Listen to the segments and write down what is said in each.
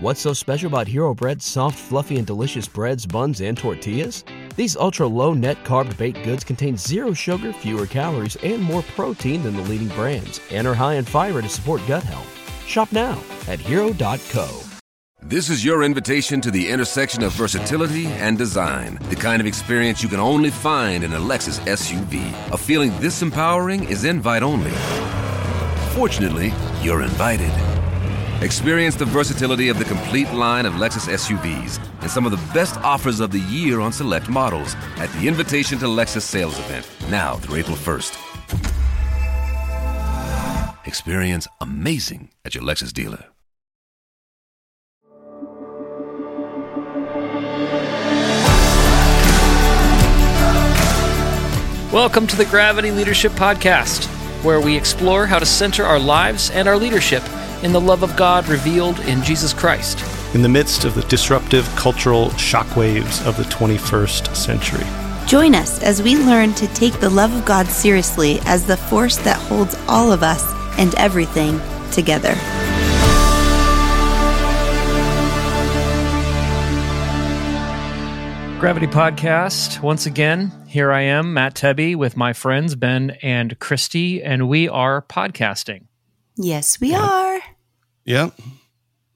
What's so special about Hero Bread's soft, fluffy, and delicious breads, buns, and tortillas? These ultra low net carb baked goods contain zero sugar, fewer calories, and more protein than the leading brands, and are high in fiber to support gut health. Shop now at hero.co. This is your invitation to the intersection of versatility and design. The kind of experience you can only find in a Lexus SUV. A feeling this empowering is invite only. Fortunately, you're invited. Experience the versatility of the complete line of Lexus SUVs and some of the best offers of the year on select models at the Invitation to Lexus sales event, now through April 1st. Experience amazing at your Lexus dealer. Welcome to the Gravity Leadership Podcast, where we explore how to center our lives and our leadership in the love of God revealed in Jesus Christ. in the midst of the disruptive cultural shockwaves of the 21st century. Join us as we learn to take the love of God seriously as the force that holds all of us and everything together. Gravity Podcast, once again, here I am, Matt Tebbe, with my friends Ben and Christy, and we are podcasting. Yes, we are. Yeah.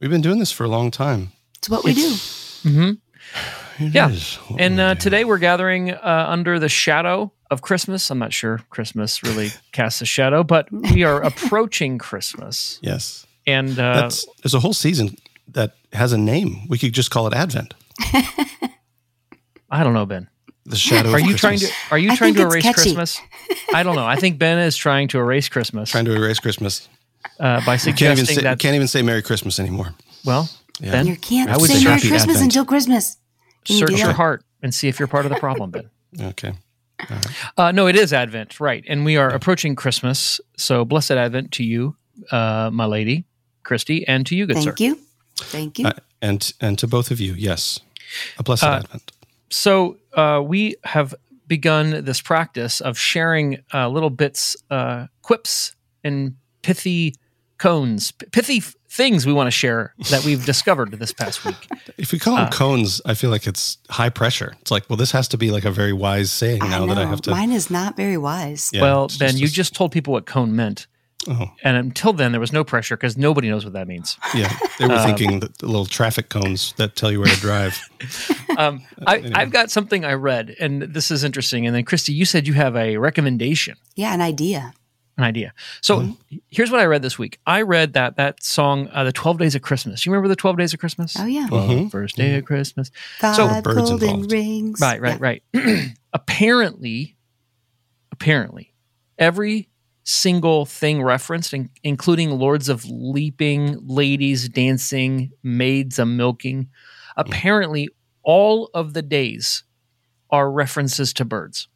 We've been doing this for a long time. It's what we do. Mm-hmm. It Yeah. is And we uh, today we're gathering uh, under the shadow of Christmas. I'm not sure Christmas really casts a shadow, but we are approaching Christmas. Yes. And uh, That's there's a whole season that has a name. We could just call it Advent. I don't know, Ben. The shadow Are of you trying to are you I trying to erase catchy. Christmas? I don't know. I think Ben is trying to erase Christmas trying to erase Christmas? Uh, by Can't even say that. can't even say Merry Christmas anymore. well, Yeah. Ben, You can't I would say say Merry Christmas Advent. until Christmas. Can you search do your heart and see if you're part of the problem, Ben. Okay. Uh, no, it is Advent, right? And we are approaching Christmas. So blessed Advent to you, uh, my lady, Christy, and to you, good Thank sir. Thank you. Thank you. Uh, and and to both of you, yes. A blessed Uh, Advent. So uh, we have begun this practice of sharing uh, little bits, uh, quips, and pithy koans, pithy f- things we want to share that we've discovered this past week. If we call them uh, koans, I feel like it's high pressure. It's like, well, this has to be like a very wise saying now I that I have to. Mine is not very wise. Yeah, well, it's Ben, just you a- just told people what koan meant. Oh, And until then, there was no pressure because nobody knows what that means. yeah. They were Um, thinking that the little traffic cones that tell you where to drive. Um, I, anyway. I've got something I read, and this is interesting. And then, Christy, you said you have a recommendation, Yeah, an idea. An idea. So Mm-hmm. here's what I read this week. I read that that song, uh, "The Twelve Days of Christmas." You remember the Twelve Days of Christmas? Oh yeah. Well, Mhm. First day of Christmas. Five So- birds golden involved. rings. Right, right, right. apparently, apparently, every single thing referenced, in, including lords of leaping, ladies dancing, maids a milking, apparently all of the days are references to birds.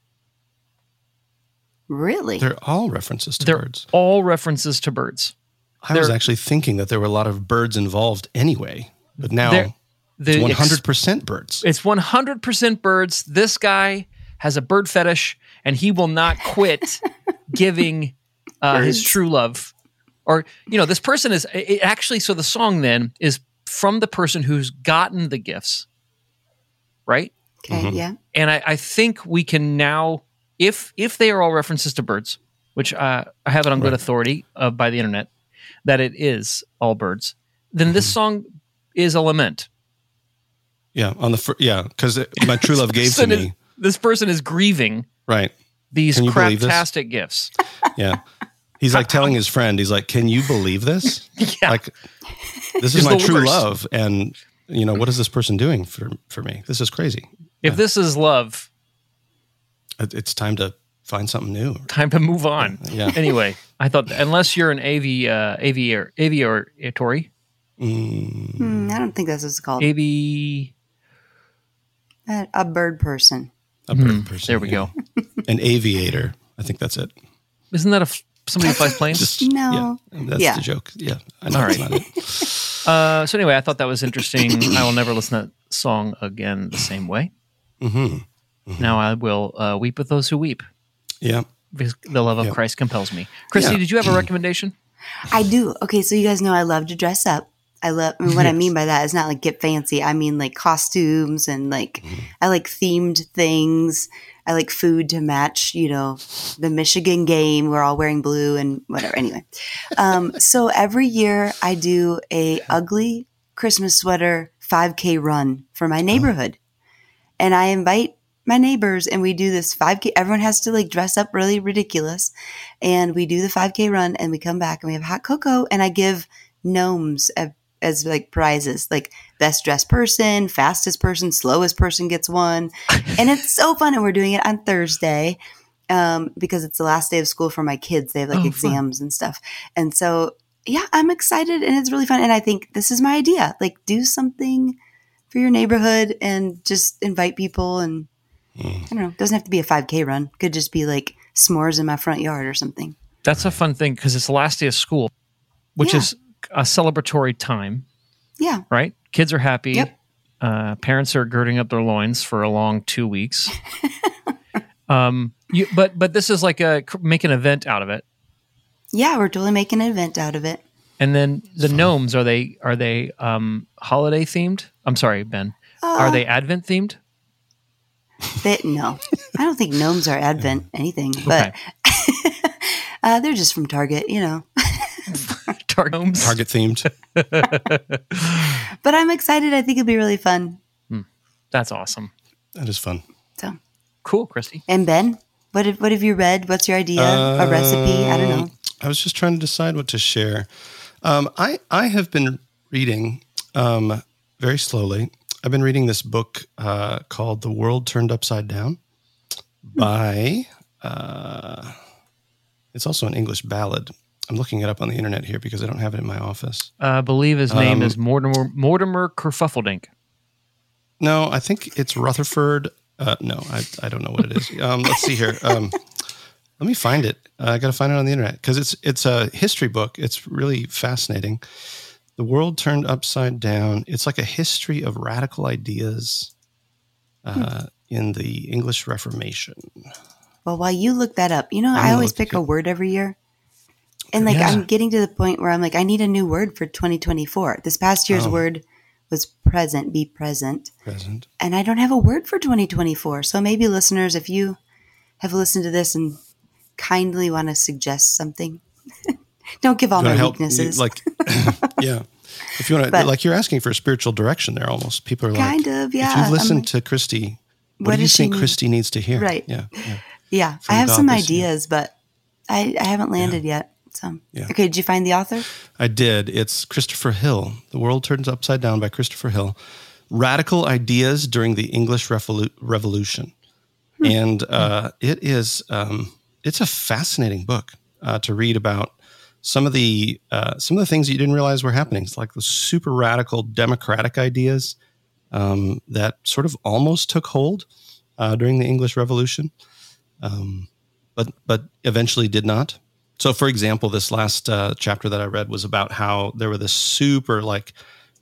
Really? They're all references to They're birds. all references to birds. I was they're- actually thinking that there were a lot of birds involved anyway, but now The it's hundred percent birds. It's 100% birds. This guy has a bird fetish and he will not quit giving uh, his true love. Or, you know, this person is it it actually, so the song then is from the person who's gotten the gifts, right? okay. Mhm. Yeah. And I, I think we can now, if if they are all references to birds, which uh, I have it on good Right. authority uh, by the internet, that it is all birds, then this song is a lament. Yeah, on the fir- yeah, because my true love gave to person is- me. this person is grieving Right. these Can you believe craptastic gifts. Yeah. He's like telling his friend, he's like, "Can you believe this? Yeah. Like, this It's is my true worst. love, and you know what is this person doing for for me? This is crazy. if this is love, It's time to find something new. time to move on. Yeah. Anyway, I thought unless you're an AV uh, aviator, aviatory, Mm, Hmm, I don't think that's what it's called. AV. A, a bird person. a bird Hmm, person. there we yeah. go. An aviator. I think that's it. Isn't that a f- somebody who flies planes? Just No. Yeah, that's Yeah. the joke. Yeah, I know All that's right. not it. Uh, so anyway, I thought that was interesting. I will never listen to that song again the same way. Hmm Now I will uh, weep with those who weep. Yeah. Because the love of Yeah. Christ compels me. Christy, Yeah. did you have a recommendation? I do. Okay, so you guys know I love to dress up. I love. And what I mean by that is not like get fancy. I mean like costumes and like I like themed things. I like food to match. You know, the Michigan game. We're all wearing blue and whatever. Anyway, um, so every year I do a ugly Christmas sweater 5K run for my neighborhood, and I invite my neighbors and we do this 5k everyone has to like dress up really ridiculous. And we do the 5k run and we come back and we have hot cocoa and i give gnomes as, as like prizes like best dressed person fastest person slowest person gets one. And it's so fun and we're doing it on thursday um, because it's the last day of school for my kids. They have like Oh, fun. exams and stuff. And so yeah i'm excited and it's really fun and i think this is my idea. Like do something for your neighborhood and just invite people and I don't know. It doesn't have to be a 5K run. Could just be like s'mores in my front yard or something. That's a fun thing because it's the last day of school, which Yeah. is a celebratory time, Yeah. right? Kids are happy. Yep. Uh, parents are girding up their loins for a long two weeks. um, you, but but this is like a make an event out of it, Yeah, we're totally making an event out of it. and then the gnomes are they are they um, holiday themed? I'm sorry, Ben. are Uh, they Advent themed? They, no, I don't think gnomes are Advent anything, but uh, they're just from Target, you know. Tar- gnomes. Target themed. But I'm excited. I think it'll be really fun. That's awesome. That is fun. So, Cool, Christy. and Ben, what have, what have you read? What's your idea? a recipe? I don't know. I was just trying to decide what to share. Um, I I have been reading um, very slowly. I've been reading this book uh, called "The World Turned Upside Down" by. Uh, it's also an English ballad. I'm looking it up on the internet here because I don't have it in my office. Uh, I believe his name Um, is Mortimer Mortimer Kerfuffledink. No, I think it's Rutherford. Uh, no, I, I don't know what it is. Um, let's see here. Um, let me find it. Uh, I got to find it on the internet because it's it's a history book. It's really fascinating. The world turned upside down. It's like a history of radical ideas uh, in the English Reformation. Well, while you look that up, you know, I always pick a word every year. And like, Yeah. I'm getting to the point where I'm like, I need a new word for 2024. This past year's Oh. word was present, be present. Present. and I don't have a word for 2024. So maybe listeners, if you have listened to this and kindly want to suggest something, don't give all You my help- weaknesses. you- like, yeah. If you want to, like, you're asking for a spiritual direction there. Almost, people are like, Kind of, yeah. If you've I'm listened like, to Christy, what, what do you think need? Christy needs to hear? Right. Yeah. yeah. yeah, I have God some year. ideas, but I, I haven't landed yet. So Yeah. okay, did you find the author? I did. It's Christopher Hill. The World Turns Upside Down by Christopher Hill. Radical Ideas During the English Revolu- Revolution. And uh, it is, um, it's a fascinating book uh, to read about some of the uh, some of the things you didn't realize were happening. It's like the super radical democratic ideas um, that sort of almost took hold uh, during the English Revolution, um, but but eventually did not. So, for example, this last uh, chapter that I read was about how there were this super like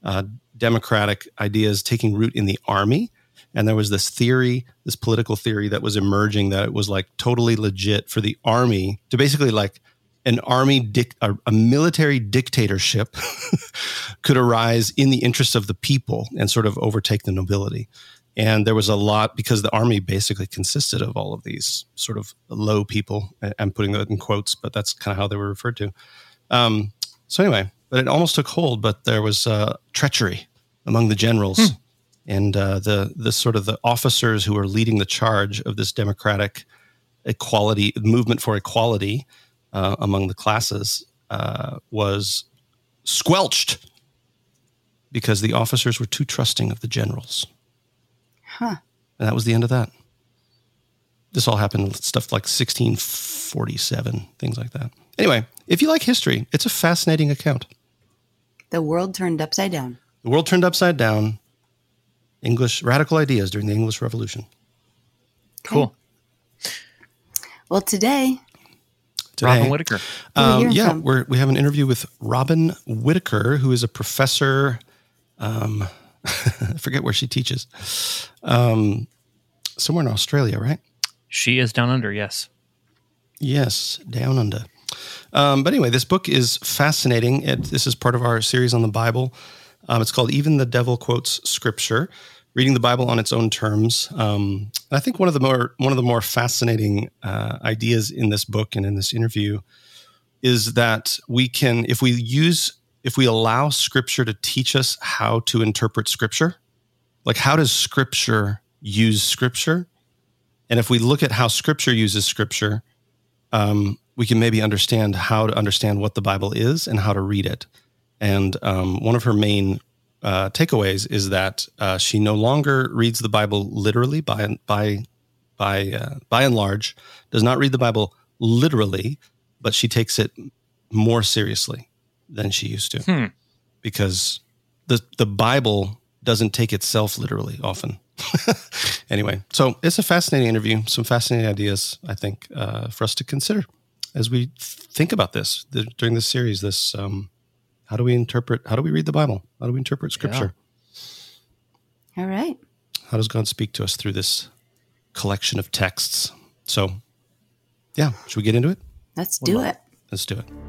uh, democratic ideas taking root in the army, and there was this theory, this political theory that was emerging that it was like totally legit for the army to basically like an army dic- a, a military dictatorship could arise in the interest of the people and sort of overtake the nobility. And there was a lot because the army basically consisted of all of these sort of low people. I'm putting that in quotes, but that's kind of how they were referred to. Um, so anyway, but it almost took hold. But there was uh, treachery among the generals and uh, the the sort of the officers who were leading the charge of this democratic equality movement for equality uh, among the classes uh, was squelched because the officers were too trusting of the generals. Huh. And that was the end of that. This all happened with stuff like 1647, things like that. Anyway, if you like history, it's a fascinating account. The world turned upside down. The world turned upside down. English radical ideas during the English Revolution. Cool. Well, today, Today, Robyn Whitaker. Who are we Um, yeah, from? we're, we have an interview with Robyn Whitaker, who is a professor. Um, I forget where she teaches. Um, somewhere in Australia, right? She is down under. Yes. Yes, down under. Um, but anyway, this book is fascinating. It, this is part of our series on the Bible. Um, it's called Even the Devil Quotes Scripture reading the Bible on its own terms. Um, I think one of the more one of the more fascinating uh, ideas in this book and in this interview is that we can, if we use, if we allow Scripture to teach us how to interpret Scripture, like how does Scripture use Scripture, and if we look at how Scripture uses Scripture, um, we can maybe understand how to understand what the Bible is and how to read it. And um, one of her main uh, takeaways is that uh, she no longer reads the Bible literally by by by uh, by and large, does not read the Bible literally, but she takes it more seriously than she used to, hmm. because the the Bible doesn't take itself literally often. anyway, so it's a fascinating interview, some fascinating ideas I think uh, for us to consider as we think about this the, during this series. This um, how do we interpret? How do we read the Bible? How do we interpret Scripture? Yeah. All right. How does God speak to us through this collection of texts? So, yeah, should we get into it? Let's what do it. Let's do it.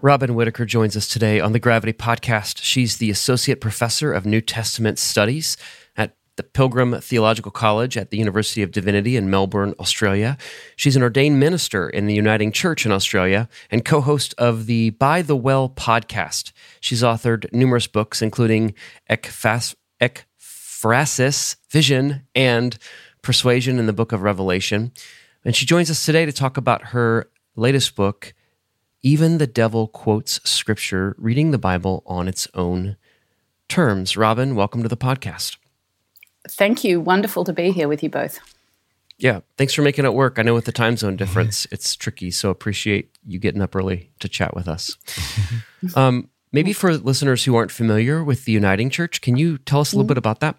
Robyn Whitaker joins us today on the Gravity Podcast. She's the Associate Professor of New Testament Studies at the Pilgrim Theological College at the University of Divinity in Melbourne, Australia. She's an ordained minister in the Uniting Church in Australia and co host of the By the Well podcast. She's authored numerous books, including Ekphrasis, Vision, and Persuasion in the Book of Revelation. And she joins us today to talk about her latest book, even the devil quotes scripture, reading the Bible on its own terms. Robyn, welcome to the podcast. Thank you. Wonderful to be here with you both. Yeah, thanks for making it work. I know with the time zone difference, it's tricky, so appreciate you getting up early to chat with us. um, maybe for listeners who aren't familiar with the Uniting Church, can you tell us a little mm. bit about that?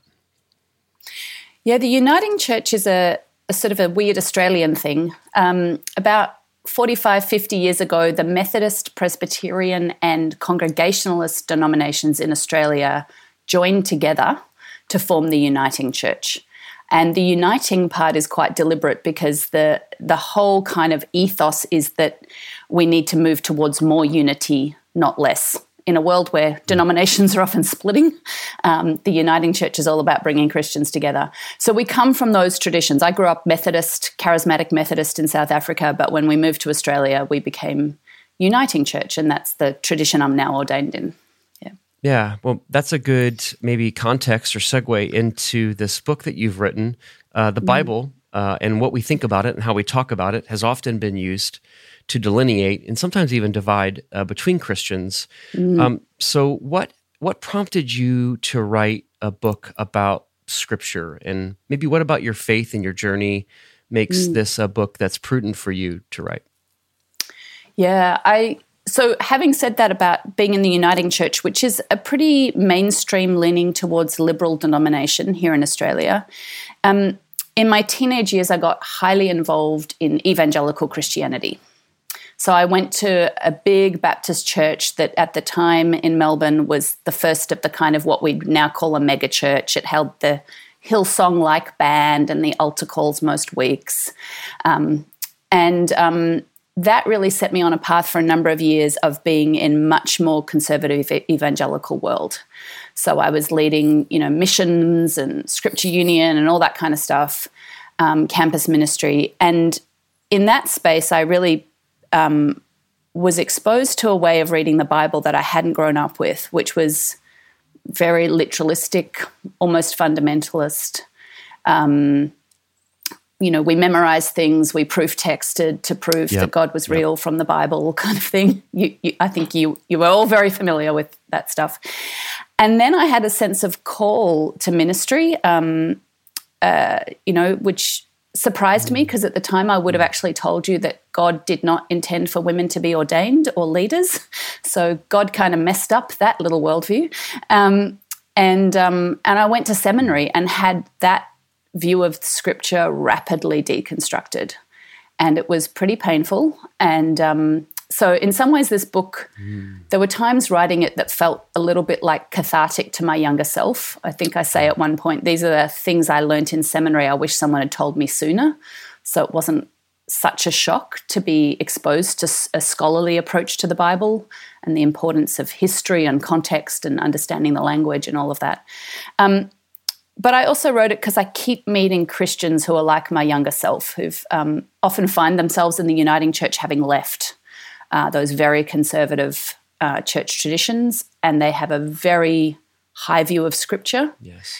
Yeah, the Uniting Church is a, a sort of a weird Australian thing. Um, about 45, 50 years ago, the Methodist, Presbyterian, and Congregationalist denominations in Australia joined together to form the Uniting Church. And the uniting part is quite deliberate because the the whole kind of ethos is that we need to move towards more unity, not less in a world where denominations are often splitting, um, the Uniting Church is all about bringing Christians together. So we come from those traditions. I grew up Methodist, charismatic Methodist in South Africa, but when we moved to Australia, we became Uniting Church, and that's the tradition I'm now ordained in. Yeah. Yeah. Well, that's a good maybe context or segue into this book that you've written. Uh, the mm. Bible uh, and what we think about it and how we talk about it has often been used to delineate and sometimes even divide uh, between Christians. Mm. Um, so, what what prompted you to write a book about Scripture, and maybe what about your faith and your journey makes mm. this a book that's prudent for you to write? Yeah, I so having said that about being in the Uniting Church, which is a pretty mainstream leaning towards liberal denomination here in Australia, um, in my teenage years, I got highly involved in evangelical Christianity. So I went to a big Baptist church that at the time in Melbourne was the first of the kind of what we now call a mega church. It held the Hillsong like band and the altar calls most weeks. Um, and um, that really set me on a path for a number of years of being in much more conservative evangelical world. So I was leading, you know, missions and scripture union and all that kind of stuff, um, campus ministry. And in that space, I really um, was exposed to a way of reading the Bible that I hadn't grown up with, which was very literalistic, almost fundamentalist. Um, you know, we memorized things, we proof texted to prove yep. that God was real yep. from the Bible, kind of thing. You, you, I think you you were all very familiar with that stuff. And then I had a sense of call to ministry, um, uh, you know, which surprised me because at the time I would have actually told you that God did not intend for women to be ordained or leaders. So God kind of messed up that little worldview. Um, and um, and I went to seminary and had that view of scripture rapidly deconstructed. and it was pretty painful. And um, so, in some ways, this book, mm. there were times writing it that felt a little bit like cathartic to my younger self. I think I say at one point, these are the things I learned in seminary. I wish someone had told me sooner. So, it wasn't such a shock to be exposed to a scholarly approach to the Bible and the importance of history and context and understanding the language and all of that. Um, but I also wrote it because I keep meeting Christians who are like my younger self, who've um, often find themselves in the Uniting Church having left uh, those very conservative uh, church traditions, and they have a very high view of Scripture. Yes.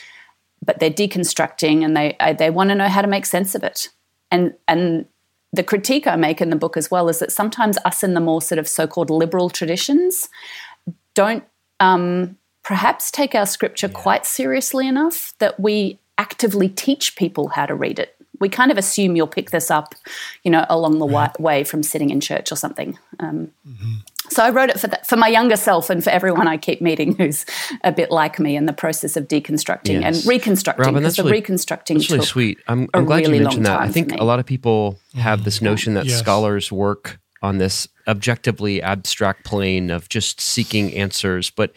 But they're deconstructing, and they they want to know how to make sense of it. And and the critique I make in the book as well is that sometimes us in the more sort of so-called liberal traditions don't um, perhaps take our scripture yeah. quite seriously enough that we actively teach people how to read it. We kind of assume you'll pick this up, you know, along the right. way from sitting in church or something. Um, mm-hmm. So I wrote it for the, for my younger self and for everyone I keep meeting who's a bit like me in the process of deconstructing yes. and reconstructing. Robyn, that's the really, reconstructing that's really sweet. I'm, I'm glad really you mentioned that. I think a lot of people have this notion that yes. scholars work on this objectively abstract plane of just seeking answers, but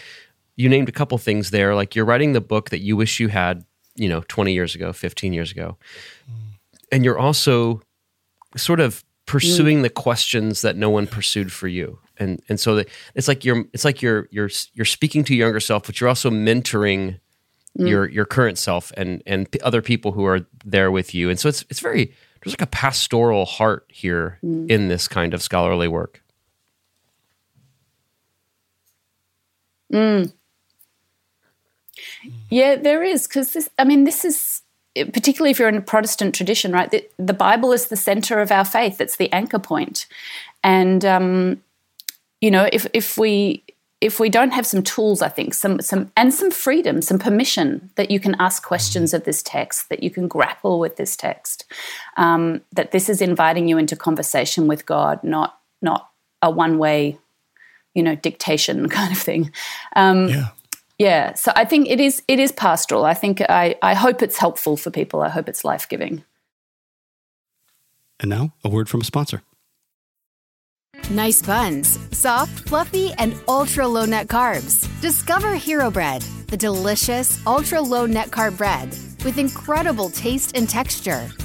you named a couple things there like you're writing the book that you wish you had you know 20 years ago 15 years ago mm. And you're also sort of pursuing mm. the questions that no one pursued for you and and so the, it's like you're it's like you're you're you're speaking to your younger self but you're also mentoring mm. your your current self and and other people who are there with you and so it's it's very there's like a pastoral heart here mm. in this kind of scholarly work mm. Yeah, there is because this. I mean, this is particularly if you're in a Protestant tradition, right? The, the Bible is the center of our faith. It's the anchor point, and um, you know, if if we if we don't have some tools, I think some some and some freedom, some permission that you can ask questions of this text, that you can grapple with this text, um, that this is inviting you into conversation with God, not not a one way, you know, dictation kind of thing. Um, yeah. Yeah, so I think it is it is pastoral. I think I, I hope it's helpful for people. I hope it's life giving. And now a word from a sponsor. Nice buns, soft, fluffy, and ultra low net carbs. Discover Hero Bread, the delicious ultra low net carb bread with incredible taste and texture.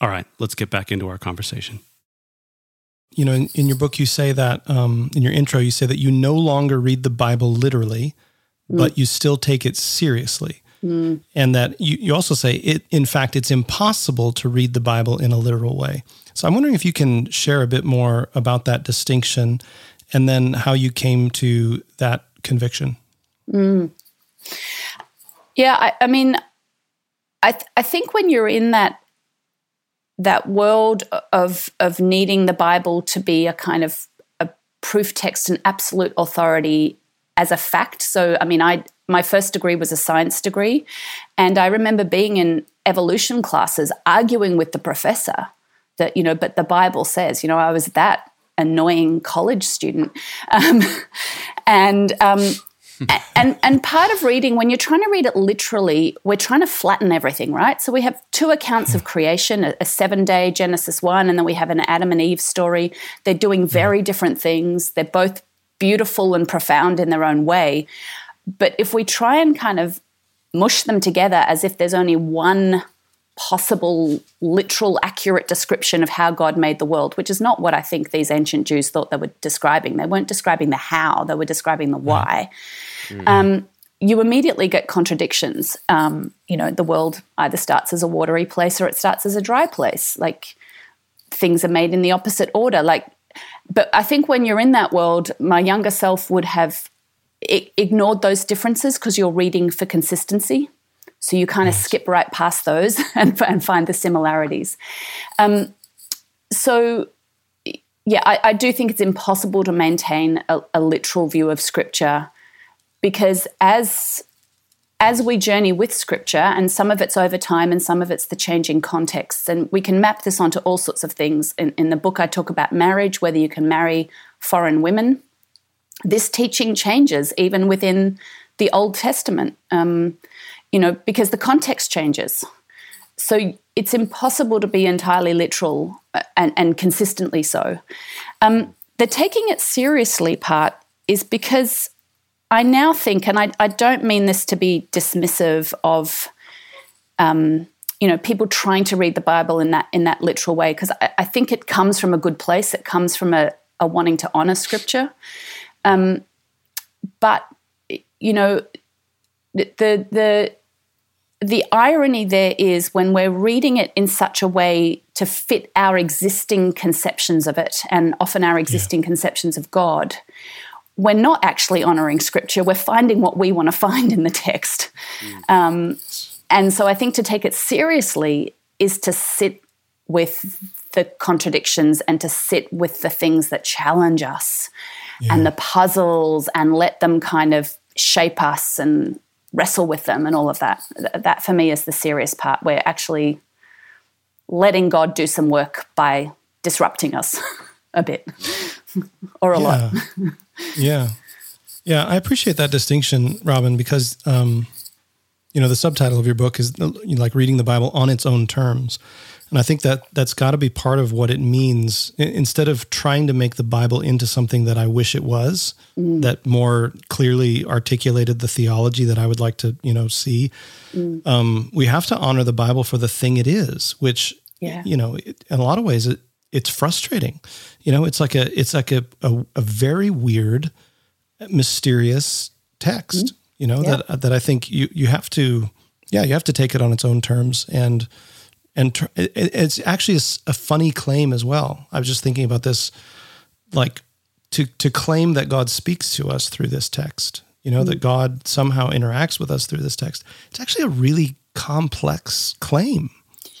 All right, let's get back into our conversation. You know, in, in your book, you say that, um, in your intro, you say that you no longer read the Bible literally, mm. but you still take it seriously. Mm. And that you, you also say it, in fact, it's impossible to read the Bible in a literal way. So I'm wondering if you can share a bit more about that distinction and then how you came to that conviction. Mm. Yeah, I, I mean, I, th- I think when you're in that that world of of needing the Bible to be a kind of a proof text and absolute authority as a fact. So, I mean, I my first degree was a science degree, and I remember being in evolution classes arguing with the professor that you know, but the Bible says, you know, I was that annoying college student, um, and um, and and part of reading when you're trying to read it literally we're trying to flatten everything right? So we have two accounts of creation a, a seven day genesis 1 and then we have an adam and eve story. They're doing very different things. They're both beautiful and profound in their own way. But if we try and kind of mush them together as if there's only one possible literal accurate description of how God made the world, which is not what I think these ancient Jews thought they were describing. They weren't describing the how, they were describing the why. Mm-hmm. Um, you immediately get contradictions. Um, you know, the world either starts as a watery place or it starts as a dry place. Like things are made in the opposite order. Like, but I think when you're in that world, my younger self would have I- ignored those differences because you're reading for consistency. So you kind of skip right past those and, and find the similarities. Um, so yeah, I, I, do think it's impossible to maintain a, a literal view of scripture because as as we journey with scripture and some of it's over time and some of it's the changing contexts and we can map this onto all sorts of things. In, in the book i talk about marriage whether you can marry foreign women. This teaching changes even within the old testament. Um, you know because the context changes. So it's impossible to be entirely literal uh, and, and consistently so. Um, the taking it seriously part is because I now think, and I, I don't mean this to be dismissive of, um, you know, people trying to read the Bible in that in that literal way, because I, I, think it comes from a good place. It comes from a, a wanting to honor Scripture, um, but you know, the the the irony there is when we're reading it in such a way to fit our existing conceptions of it, and often our existing yeah. conceptions of God we're not actually honoring scripture. We're finding what we want to find in the text. Mm. Um, and so I think to take it seriously is to sit with the contradictions and to sit with the things that challenge us yeah. and the puzzles and let them kind of shape us and wrestle with them and all of that. That for me is the serious part. We're actually letting God do some work by disrupting us a bit or a lot. yeah. Yeah. I appreciate that distinction, Robyn, because, um, you know, the subtitle of your book is like reading the Bible on its own terms. And I think that that's got to be part of what it means. Instead of trying to make the Bible into something that I wish it was, mm. that more clearly articulated the theology that I would like to, you know, see, mm. um, we have to honor the Bible for the thing it is, which, yeah. you know, it, in a lot of ways, it, it's frustrating. You know, it's like a it's like a a, a very weird, mysterious text. Mm-hmm. You know yeah. that that I think you you have to yeah you have to take it on its own terms and and tr- it, it's actually a, a funny claim as well. I was just thinking about this, like to to claim that God speaks to us through this text. You know mm-hmm. that God somehow interacts with us through this text. It's actually a really complex claim.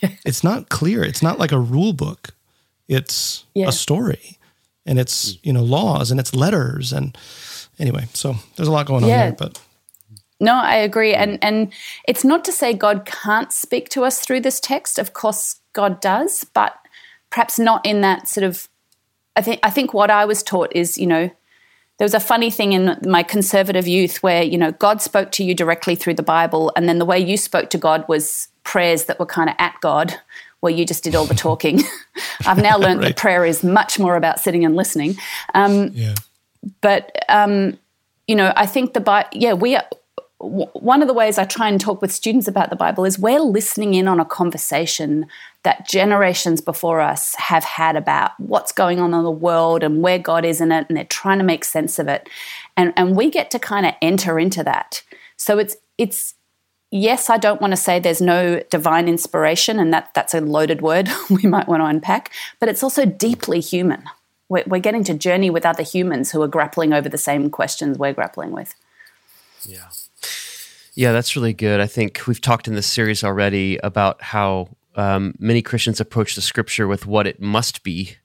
Yeah. It's not clear. It's not like a rule book. It's yeah. a story and it's, you know, laws and it's letters. And anyway, so there's a lot going on yeah. there, but. No, I agree. And and it's not to say God can't speak to us through this text. Of course God does, but perhaps not in that sort of I think I think what I was taught is, you know, there was a funny thing in my conservative youth where, you know, God spoke to you directly through the Bible and then the way you spoke to God was prayers that were kind of at God where you just did all the talking. I've now learned right. that prayer is much more about sitting and listening. Um, yeah. But um, you know, I think the Bible. Yeah, we are. One of the ways I try and talk with students about the Bible is we're listening in on a conversation that generations before us have had about what's going on in the world and where God is in it, and they're trying to make sense of it, and and we get to kind of enter into that. So it's it's yes, I don't want to say there's no divine inspiration, and that that's a loaded word we might want to unpack, but it's also deeply human. We're, we're, getting to journey with other humans who are grappling over the same questions we're grappling with. Yeah. Yeah, that's really good. I think we've talked in this series already about how um, many Christians approach the scripture with what it must be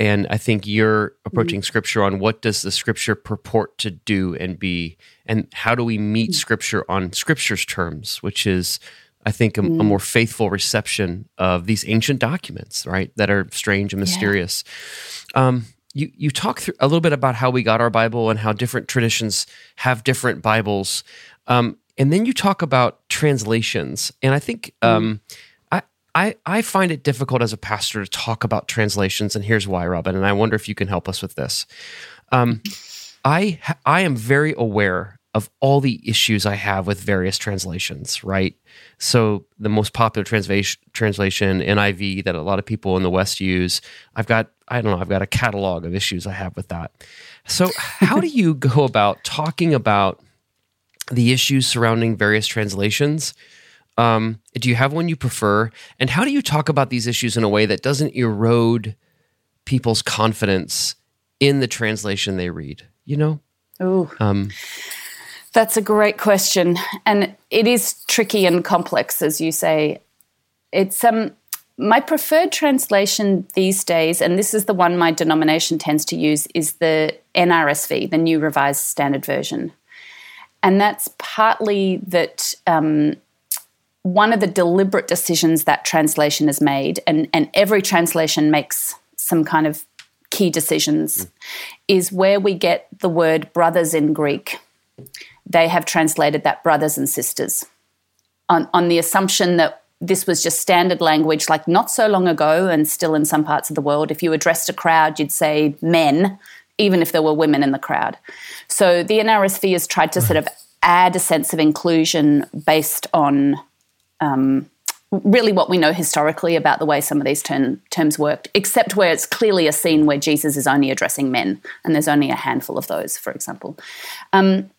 and I think you're approaching mm-hmm. scripture on what does the scripture purport to do and be, and how do we meet mm-hmm. scripture on scripture's terms, which is, I think, a, mm-hmm. a, more faithful reception of these ancient documents, right, that are strange and mysterious. Yeah. Um, you you talk through a little bit about how we got our Bible and how different traditions have different Bibles, um, and then you talk about translations, and I think. Mm. Um, I, I find it difficult as a pastor to talk about translations, and here's why, Robyn. And I wonder if you can help us with this. Um, I I am very aware of all the issues I have with various translations, right? So the most popular translation, translation NIV that a lot of people in the West use, I've got I don't know, I've got a catalog of issues I have with that. So how do you go about talking about the issues surrounding various translations. Um, do you have one you prefer? And how do you talk about these issues in a way that doesn't erode people's confidence in the translation they read? You know? Ooh. Um, That's a great question. And it is tricky and complex, as you say. It's um my preferred translation these days, and this is the one my denomination tends to use, is the NRSV, the New Revised Standard Version. And that's partly that um, one of the deliberate decisions that translation has made, and, and every translation makes some kind of key decisions, mm. is where we get the word brothers in Greek. They have translated that brothers and sisters on, on the assumption that this was just standard language, like not so long ago, and still in some parts of the world. If you addressed a crowd, you'd say men, even if there were women in the crowd. So the NRSV has tried to right. sort of add a sense of inclusion based on um, really what we know historically about the way some of these term, terms worked, except where it's clearly a scene where Jesus is only addressing men, and there's only a handful of those, for example. Um,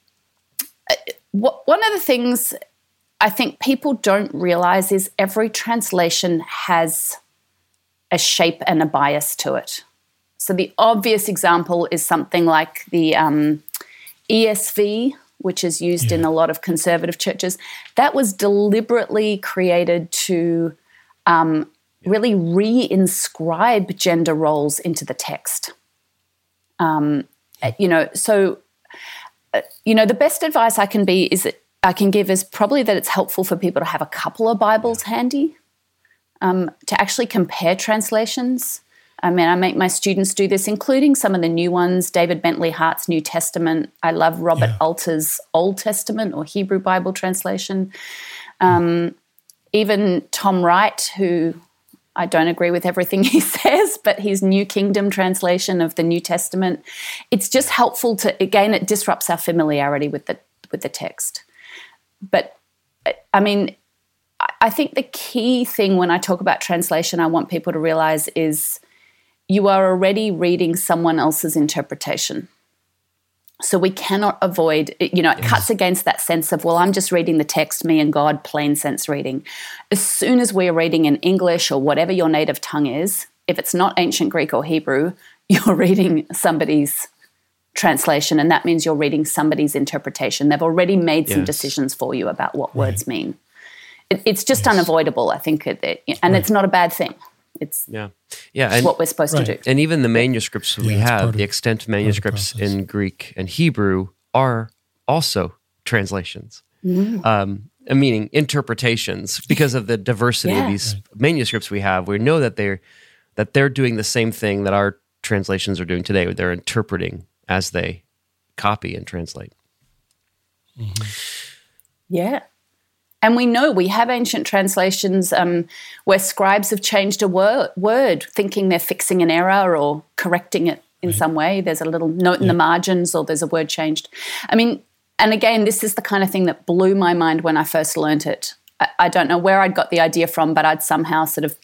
one of the things I think people don't realize is every translation has a shape and a bias to it. So the obvious example is something like the um, ESV, which is used yeah. in a lot of conservative churches. That was deliberately created to um, really re-inscribe gender roles into the text. Um, you know, so uh, you know, the best advice I can be is that I can give is probably that it's helpful for people to have a couple of Bibles handy um, to actually compare translations. I mean, I make my students do this, including some of the new ones David Bentley Hart's New Testament. I love Robert yeah. Alter's Old Testament or Hebrew Bible translation. Um, even Tom Wright, who I don't agree with everything he says, but his New Kingdom translation of the New Testament, it's just helpful to, again, it disrupts our familiarity with the, with the text but I mean, I think the key thing when I talk about translation, I want people to realize is you are already reading someone else's interpretation. So we cannot avoid, you know, it cuts against that sense of, well, I'm just reading the text, me and God, plain sense reading. As soon as we're reading in English or whatever your native tongue is, if it's not ancient Greek or Hebrew, you're reading somebody's translation, and that means you're reading somebody's interpretation. They've already made some yes. decisions for you about what right. words mean. It, it's just yes. unavoidable, I think, it, it, and right. it's not a bad thing. It's yeah, yeah, and, what we're supposed right. to do. And even the manuscripts we yeah, have, the extant manuscripts in Greek and Hebrew, are also translations. Mm. Um, meaning interpretations because of the diversity yeah. of these manuscripts we have. We know that they're that they're doing the same thing that our translations are doing today. They're interpreting as they copy and translate. Mm-hmm. Yeah. And we know we have ancient translations um, where scribes have changed a word, word, thinking they're fixing an error or correcting it in right. some way. There's a little note in yeah. the margins or there's a word changed. I mean, and again, this is the kind of thing that blew my mind when I first learned it. I, I don't know where I'd got the idea from, but I'd somehow sort of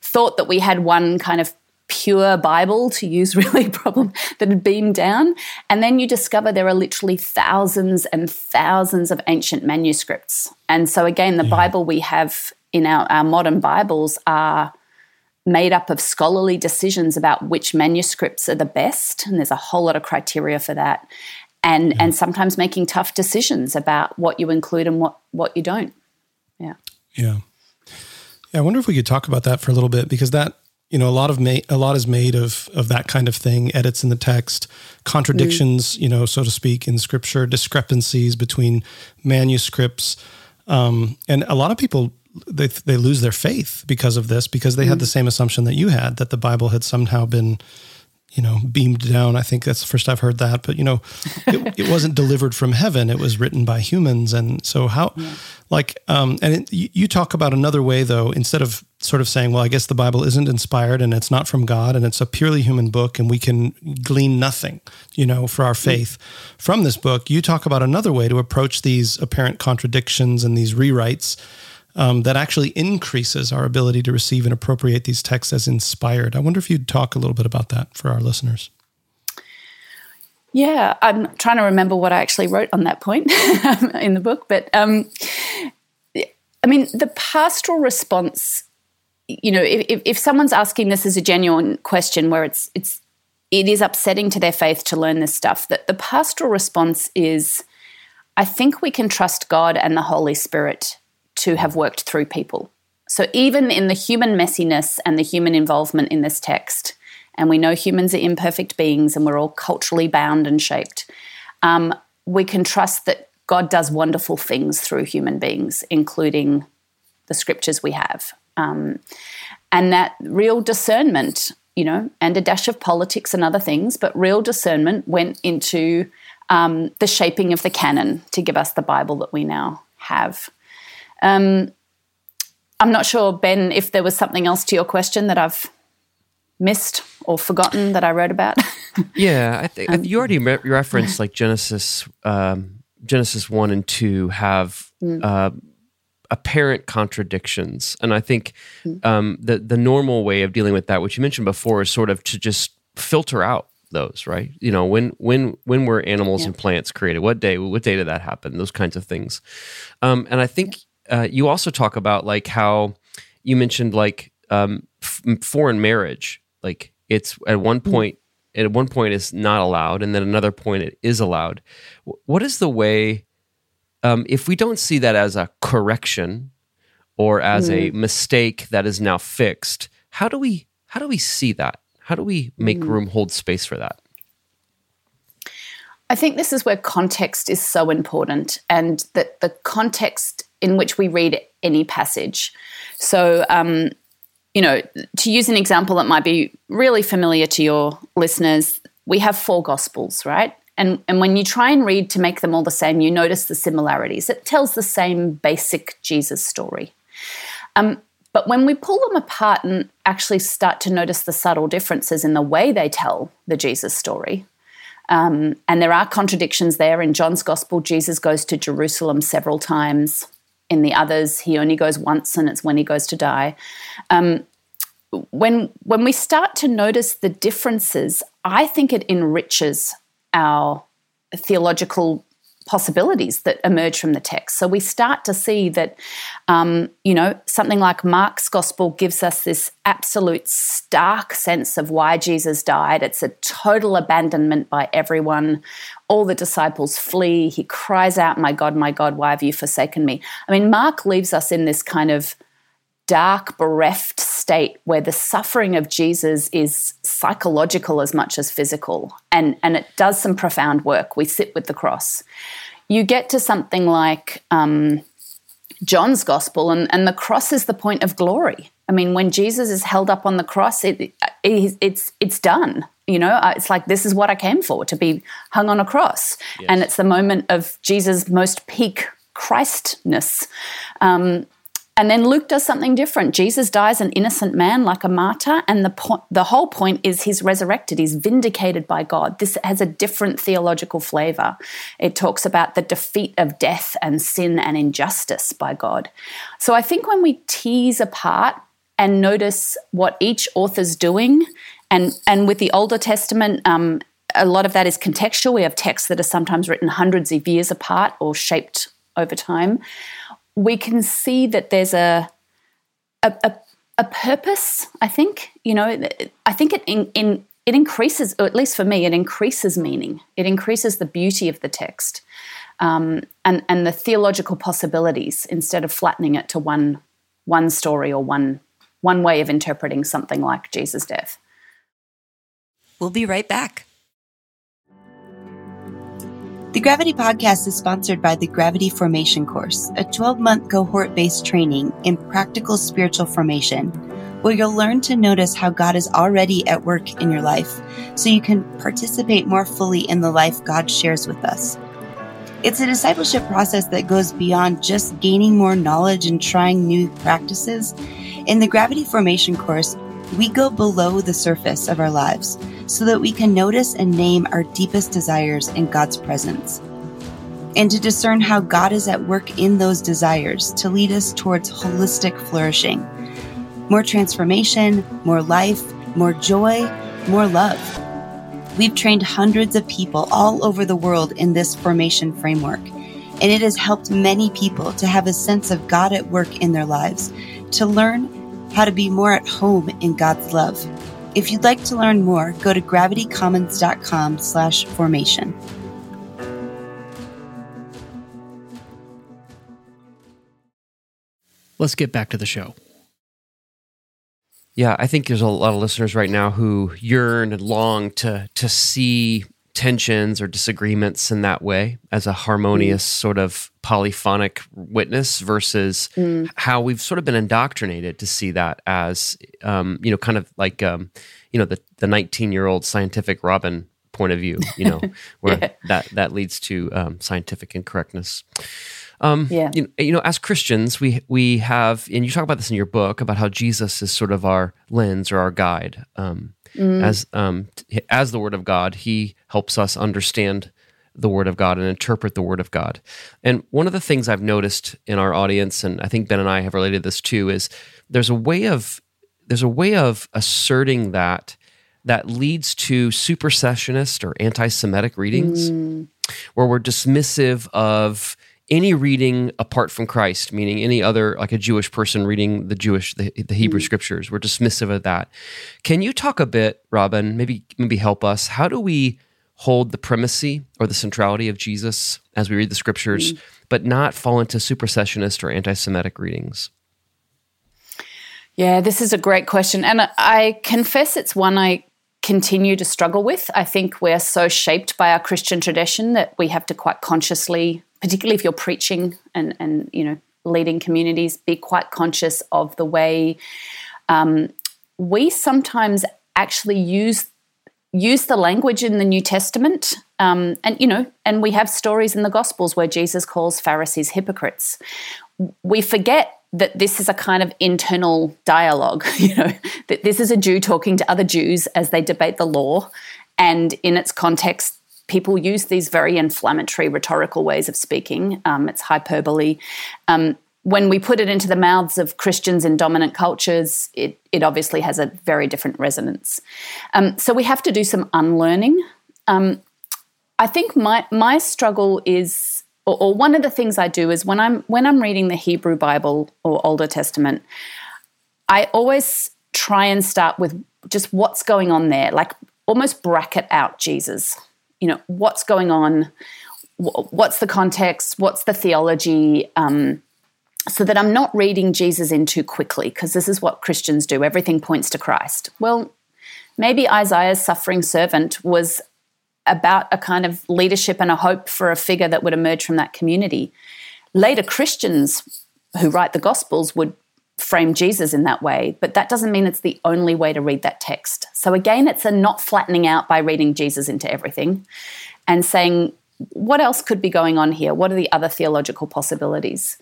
thought that we had one kind of pure Bible, to use really problem that had beamed down. And then you discover there are literally thousands and thousands of ancient manuscripts. And so, again, the yeah. Bible we have in our, our modern Bibles are made up of scholarly decisions about which manuscripts are the best. And there's a whole lot of criteria for that. And, yeah. and sometimes making tough decisions about what you include and what, what you don't. Yeah. Yeah. Yeah, I wonder if we could talk about that for a little bit because that you know a lot of ma- a lot is made of of that kind of thing edits in the text contradictions mm. you know so to speak in scripture discrepancies between manuscripts um, and a lot of people they they lose their faith because of this because they mm. had the same assumption that you had that the bible had somehow been you know, beamed down. I think that's the first I've heard that. But you know, it, it wasn't delivered from heaven; it was written by humans. And so, how, yeah. like, um, and it, you talk about another way though. Instead of sort of saying, "Well, I guess the Bible isn't inspired and it's not from God and it's a purely human book and we can glean nothing," you know, for our faith from this book, you talk about another way to approach these apparent contradictions and these rewrites um, that actually increases our ability to receive and appropriate these texts as inspired. I wonder if you'd talk a little bit about that for our listeners. Yeah, I'm trying to remember what I actually wrote on that point in the book, but um, I mean, the pastoral response. You know, if, if someone's asking this as a genuine question, where it's it's it is upsetting to their faith to learn this stuff, that the pastoral response is, I think we can trust God and the Holy Spirit to have worked through people. So even in the human messiness and the human involvement in this text, and we know humans are imperfect beings and we're all culturally bound and shaped, um, we can trust that God does wonderful things through human beings, including the scriptures we have. Um, and that real discernment, you know, and a dash of politics and other things, but real discernment went into um, the shaping of the canon to give us the Bible that we now have. Um, I'm not sure, Ben, if there was something else to your question that I've missed or forgotten that I wrote about. yeah, I think um, you already re- referenced like Genesis, um, Genesis one and two have mm. uh, apparent contradictions, and I think mm. um, the the normal way of dealing with that, which you mentioned before, is sort of to just filter out those right you know when when when were animals yeah. and plants created what day what day did that happen those kinds of things um, and i think uh, you also talk about like how you mentioned like um, f- foreign marriage like it's at one hmm. point at one point it's not allowed and then another point it is allowed what is the way um, if we don't see that as a correction or as mm. a hmm. mistake that is now fixed how do we how do we see that how do we make mm. room hold space for that i think this is where context is so important and that the context in which we read any passage so um, you know, to use an example that might be really familiar to your listeners, we have four gospels, right? And, and when you try and read to make them all the same, you notice the similarities. It tells the same basic Jesus story. Um, but when we pull them apart and actually start to notice the subtle differences in the way they tell the Jesus story, um, and there are contradictions there. In John's gospel, Jesus goes to Jerusalem several times in the others, he only goes once, and it's when he goes to die. Um, when when we start to notice the differences, I think it enriches our theological possibilities that emerge from the text. So we start to see that, um, you know, something like Mark's gospel gives us this absolute stark sense of why Jesus died. It's a total abandonment by everyone. All the disciples flee. He cries out, My God, my God, why have you forsaken me? I mean, Mark leaves us in this kind of dark, bereft state where the suffering of Jesus is psychological as much as physical, and, and it does some profound work. We sit with the cross. You get to something like um, John's gospel, and, and the cross is the point of glory. I mean, when Jesus is held up on the cross, it, it, it's it's done. You know, it's like this is what I came for to be hung on a cross, yes. and it's the moment of Jesus' most peak Christness. Um, and then Luke does something different. Jesus dies an innocent man like a martyr, and the po- the whole point is he's resurrected. He's vindicated by God. This has a different theological flavor. It talks about the defeat of death and sin and injustice by God. So I think when we tease apart and notice what each author's doing, and and with the Older Testament, um, a lot of that is contextual. We have texts that are sometimes written hundreds of years apart or shaped over time we can see that there's a a, a, a purpose. I think you know. I think it in, in it increases, or at least for me, it increases meaning. It increases the beauty of the text um, and and the theological possibilities instead of flattening it to one one story or one one way of interpreting something like Jesus' death. We'll be right back. The Gravity Podcast is sponsored by the Gravity Formation Course, a 12 month cohort based training in practical spiritual formation, where you'll learn to notice how God is already at work in your life so you can participate more fully in the life God shares with us. It's a discipleship process that goes beyond just gaining more knowledge and trying new practices. In the Gravity Formation course, we go below the surface of our lives so that we can notice and name our deepest desires in God's presence. And to discern how God is at work in those desires to lead us towards holistic flourishing. More transformation, more life, more joy, more love. We've trained hundreds of people all over the world in this formation framework, and it has helped many people to have a sense of God at work in their lives, to learn how to be more at home in God's love. If you'd like to learn more, go to gravitycommons.com slash formation. Let's get back to the show. Yeah, I think there's a lot of listeners right now who yearn and long to to see tensions or disagreements in that way as a harmonious mm. sort of polyphonic witness versus mm. how we've sort of been indoctrinated to see that as um, you know kind of like um, you know the the 19 year old scientific robin point of view you know where yeah. that that leads to um, scientific incorrectness um, yeah. You know, you know, as Christians, we we have, and you talk about this in your book about how Jesus is sort of our lens or our guide. Um, mm. As um, as the Word of God, He helps us understand the Word of God and interpret the Word of God. And one of the things I've noticed in our audience, and I think Ben and I have related this too, is there's a way of there's a way of asserting that that leads to supersessionist or anti-Semitic readings, mm. where we're dismissive of any reading apart from Christ, meaning any other, like a Jewish person reading the Jewish, the, the Hebrew mm. scriptures, we're dismissive of that. Can you talk a bit, Robyn? Maybe maybe help us. How do we hold the primacy or the centrality of Jesus as we read the scriptures, mm. but not fall into supersessionist or anti-Semitic readings? Yeah, this is a great question, and I confess it's one I continue to struggle with. I think we're so shaped by our Christian tradition that we have to quite consciously particularly if you're preaching and and you know leading communities, be quite conscious of the way um, we sometimes actually use use the language in the New Testament, um, and you know, and we have stories in the Gospels where Jesus calls Pharisees hypocrites. We forget that this is a kind of internal dialogue. You know, that this is a Jew talking to other Jews as they debate the law, and in its context, people use these very inflammatory rhetorical ways of speaking. Um, it's hyperbole. Um, when we put it into the mouths of Christians in dominant cultures, it, it obviously has a very different resonance. Um, so we have to do some unlearning. Um, I think my my struggle is, or, or, one of the things I do is when I'm when I'm reading the Hebrew Bible or Older Testament, I always try and start with just what's going on there, like almost bracket out Jesus you know what's going on what's the context what's the theology um, so that i'm not reading jesus in too quickly because this is what christians do. Everything points to christ. Well maybe isaiah's suffering servant was about a kind of leadership and a hope for a figure that would emerge from that community. Later christians who write the gospels would frame Jesus in that way, but that doesn't mean it's the only way to read that text. So again, it's a not flattening out by reading Jesus into everything and saying, what else could be going on here? What are the other theological possibilities?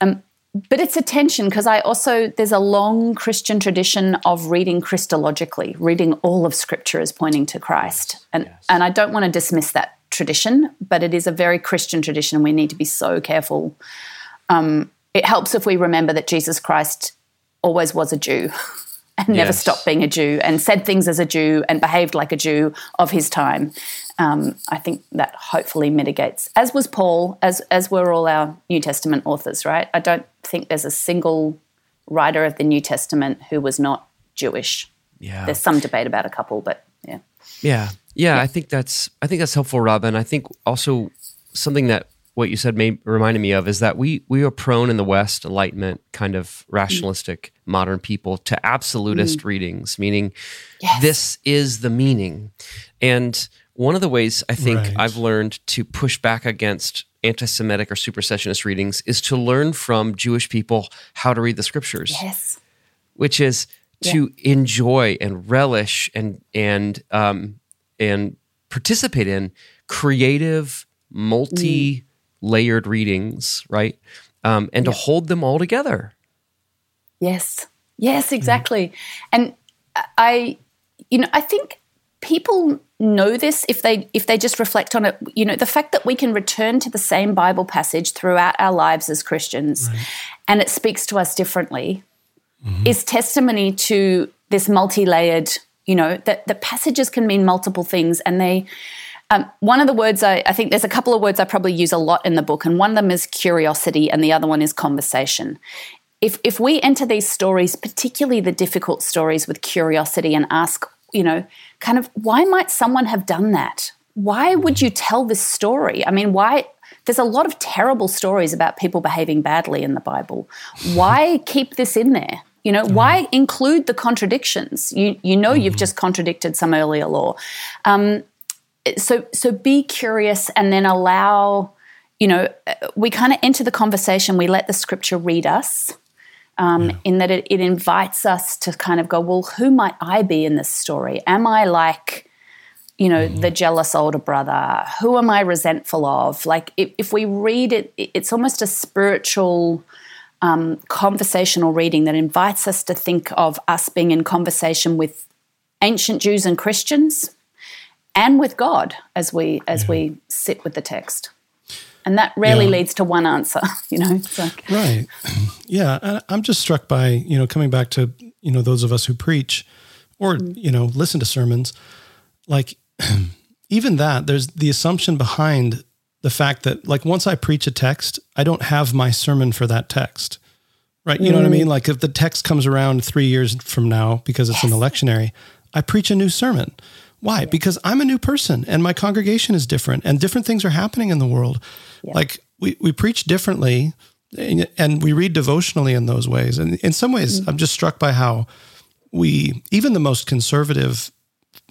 Um, but it's a tension because I also, there's a long Christian tradition of reading Christologically, reading all of Scripture as pointing to Christ. And, yes. and I don't want to dismiss that tradition, but it is a very Christian tradition. We need to be so careful um, it helps if we remember that Jesus Christ always was a Jew and never stopped being a Jew and said things as a Jew and behaved like a Jew of his time. Um, I think that hopefully mitigates, as was Paul, as as were all our New Testament authors. Right? I don't think there's a single writer of the New Testament who was not Jewish. Yeah, there's some debate about a couple, but yeah. Yeah, yeah. yeah. I think that's I think that's helpful, Robyn. I think also something that what you said made, reminded me of is that we we are prone in the West, Enlightenment kind of rationalistic mm. modern people to absolutist mm. readings, meaning yes. this is the meaning. And one of the ways I think right. I've learned to push back against anti-Semitic or supersessionist readings is to learn from Jewish people how to read the scriptures. Yes, which is yeah. to enjoy and relish and and um, and participate in creative multi. Layered readings, right? Um, and yep. to hold them all together. Yes, yes, exactly. Mm-hmm. And I, you know, I think people know this if they if they just reflect on it. You know, the fact that we can return to the same Bible passage throughout our lives as Christians, right. and it speaks to us differently, mm-hmm. is testimony to this multi-layered You know, that the passages can mean multiple things and they um, one of the words I, I, think there's a couple of words I probably use a lot in the book, and one of them is curiosity, and the other one is conversation. If if we enter these stories, particularly the difficult stories, with curiosity and ask, you know, kind of why might someone have done that? Why would you tell this story? I mean, why? There's a lot of terrible stories about people behaving badly in the Bible. Why keep this in there? You know, why include the contradictions? You you know you've just contradicted some earlier law. Um, so so be curious and then allow you know we kind of enter the conversation we let the scripture read us um, yeah. in that it, it invites us to kind of go well who might i be in this story am i like you know mm. the jealous older brother who am i resentful of like if, if we read it it's almost a spiritual um, conversational reading that invites us to think of us being in conversation with ancient jews and christians and with God as we as yeah. we sit with the text. And that rarely yeah. leads to one answer, you know. Like, right. Yeah, I'm just struck by you know coming back to you know those of us who preach, or mm. you know listen to sermons, like even that. There's the assumption behind the fact that like once I preach a text, I don't have my sermon for that text. Right. You mm. know what I mm. mean? Like if the text comes around three years from now because it's yes. a lectionary, I preach a new sermon. Why? Because I'm a new person and my congregation is different and different things are happening in the world. Yeah. Like we, we preach differently and we read devotionally in those ways. And in some ways, mm-hmm. I'm just struck by how we, even the most conservative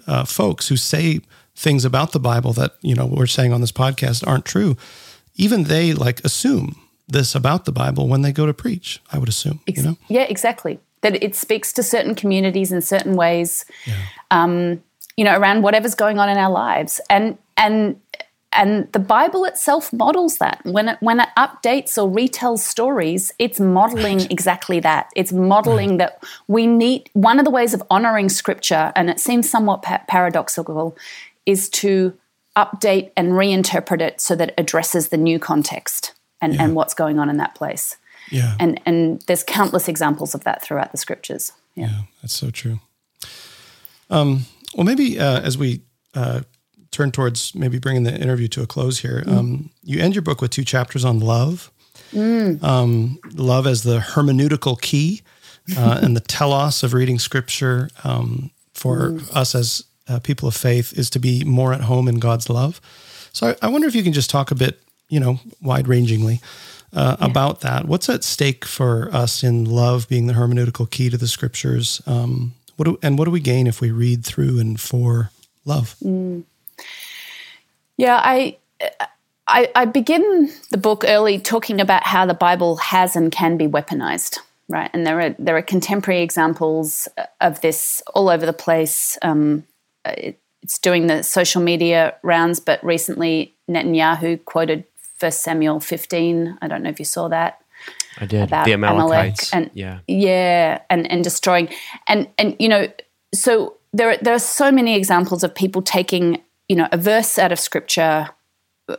uh, folks who say things about the Bible that, you know, we're saying on this podcast aren't true, even they like assume this about the Bible when they go to preach, I would assume, Ex- you know? Yeah, exactly. That it speaks to certain communities in certain ways. Yeah. Um, you know, around whatever's going on in our lives. And and and the Bible itself models that. When it when it updates or retells stories, it's modeling right. exactly that. It's modeling right. that we need one of the ways of honoring scripture, and it seems somewhat pa- paradoxical, is to update and reinterpret it so that it addresses the new context and, yeah. and what's going on in that place. Yeah. And and there's countless examples of that throughout the scriptures. Yeah, yeah that's so true. Um, well, maybe uh, as we uh, turn towards maybe bringing the interview to a close here, mm. um, you end your book with two chapters on love. Mm. Um, love as the hermeneutical key uh, and the telos of reading scripture um, for mm. us as uh, people of faith is to be more at home in God's love. So I, I wonder if you can just talk a bit, you know, wide rangingly. Uh, yeah. about that. What's at stake for us in love being the hermeneutical key to the scriptures? Um, what do, and what do we gain if we read through and for love? Mm. Yeah, I, I, I begin the book early talking about how the Bible has and can be weaponized, right? And there are there are contemporary examples of this all over the place. Um, it, it's doing the social media rounds, but recently Netanyahu quoted First Samuel 15. I don't know if you saw that. I did. About the Amalekites, Amalek and yeah, yeah, and and destroying, and and you know, so there are, there are so many examples of people taking you know a verse out of scripture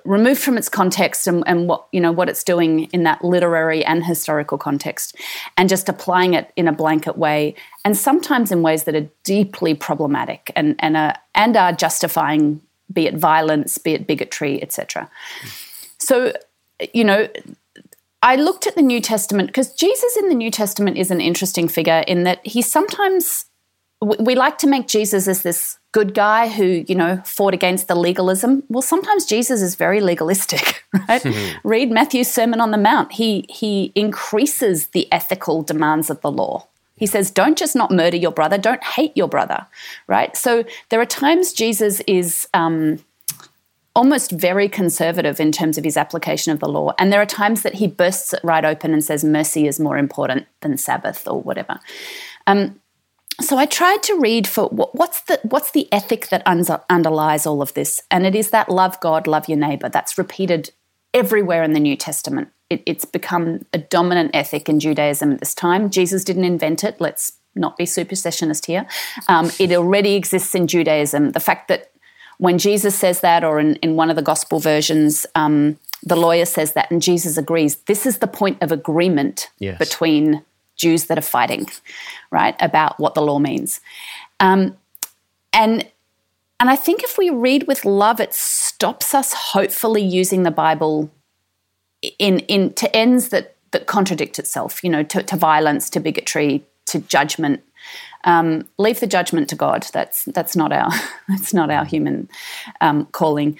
removed from its context and, and what you know what it's doing in that literary and historical context and just applying it in a blanket way and sometimes in ways that are deeply problematic and and are, and are justifying be it violence be it bigotry etc so you know I looked at the New Testament because Jesus in the New Testament is an interesting figure in that he sometimes we like to make Jesus as this good guy who, you know, fought against the legalism. Well, sometimes Jesus is very legalistic, right? Read Matthew's Sermon on the Mount. He he increases the ethical demands of the law. He says, don't just not murder your brother, don't hate your brother, right? So there are times Jesus is um, almost very conservative in terms of his application of the law. And there are times that he bursts it right open and says mercy is more important than Sabbath or whatever. Um, so I tried to read for what's the what's the ethic that underlies all of this, and it is that love God, love your neighbor. That's repeated everywhere in the New Testament. It, it's become a dominant ethic in Judaism at this time. Jesus didn't invent it. Let's not be supersessionist here. Um, it already exists in Judaism. The fact that when Jesus says that, or in, in one of the gospel versions, um, the lawyer says that, and Jesus agrees. This is the point of agreement yes. between Jews that are fighting, right, about what the law means. Um, and and I think if we read with love, it stops us hopefully using the Bible in in to ends that that contradict itself. You know, to, to violence, to bigotry, to judgment. Um, leave the judgment to God. That's that's not our that's not our human um, calling.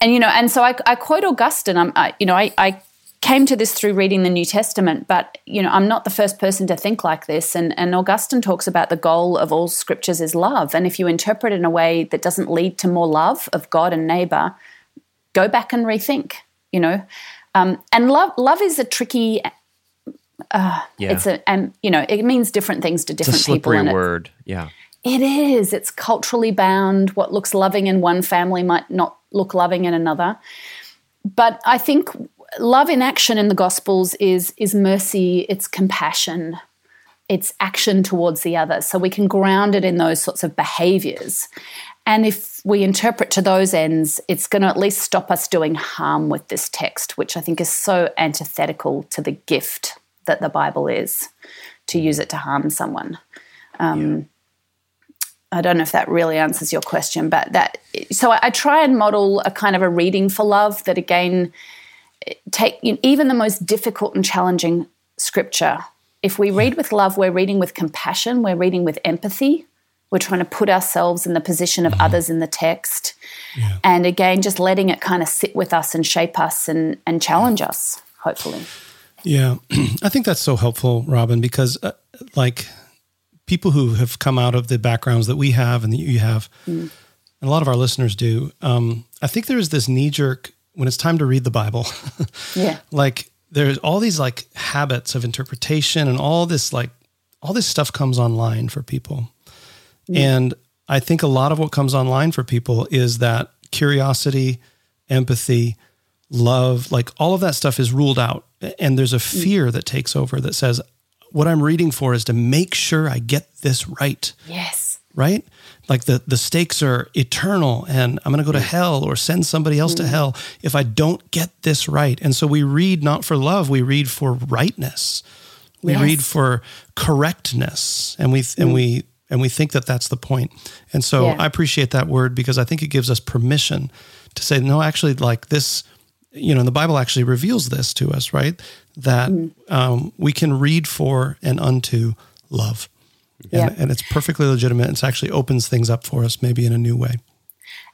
And you know, and so I, I quote Augustine. I'm, I, you know, I, I came to this through reading the New Testament, but you know, I'm not the first person to think like this. And, and Augustine talks about the goal of all scriptures is love. And if you interpret it in a way that doesn't lead to more love of God and neighbor, go back and rethink. You know, um, and love love is a tricky. Uh, yeah. It's a and you know it means different things to different it's a slippery people. word, yeah. It is. It's culturally bound. What looks loving in one family might not look loving in another. But I think love in action in the Gospels is is mercy, it's compassion, it's action towards the other. So we can ground it in those sorts of behaviors. And if we interpret to those ends, it's going to at least stop us doing harm with this text, which I think is so antithetical to the gift that the Bible is to use it to harm someone. Um, yeah. I don't know if that really answers your question, but that so I, I, try and model a kind of a reading for love that again take even the most difficult and challenging scripture. If we read with love, we're reading with compassion, we're reading with empathy. We're trying to put ourselves in the position of mm-hmm. others in the text. Yeah. And again, just letting it kind of sit with us and shape us and, and challenge us, hopefully. Yeah, I think that's so helpful, Robyn, because uh, like people who have come out of the backgrounds that we have and that you have, mm. and a lot of our listeners do, um, I think there is this knee jerk when it's time to read the Bible. yeah. Like there's all these like habits of interpretation and all this like all this stuff comes online for people. Yeah. And I think a lot of what comes online for people is that curiosity, empathy, love, like all of that stuff is ruled out. And there's a mm. fear that takes over that says, what I'm reading for is to make sure I get this right. Yes. Right? like the the stakes are eternal and i'm going to go to hell or send somebody else to mm. hell if i don't get this right and so we read not for love we read for rightness we yes. read for correctness and we and mm. we and we think that that's the point. point and so yeah. i appreciate that word because i think it gives us permission to say no actually like this you know the bible actually reveals this to us right that mm. um, we can read for and unto love and, yeah. and it's perfectly legitimate. It actually opens things up for us, maybe in a new way.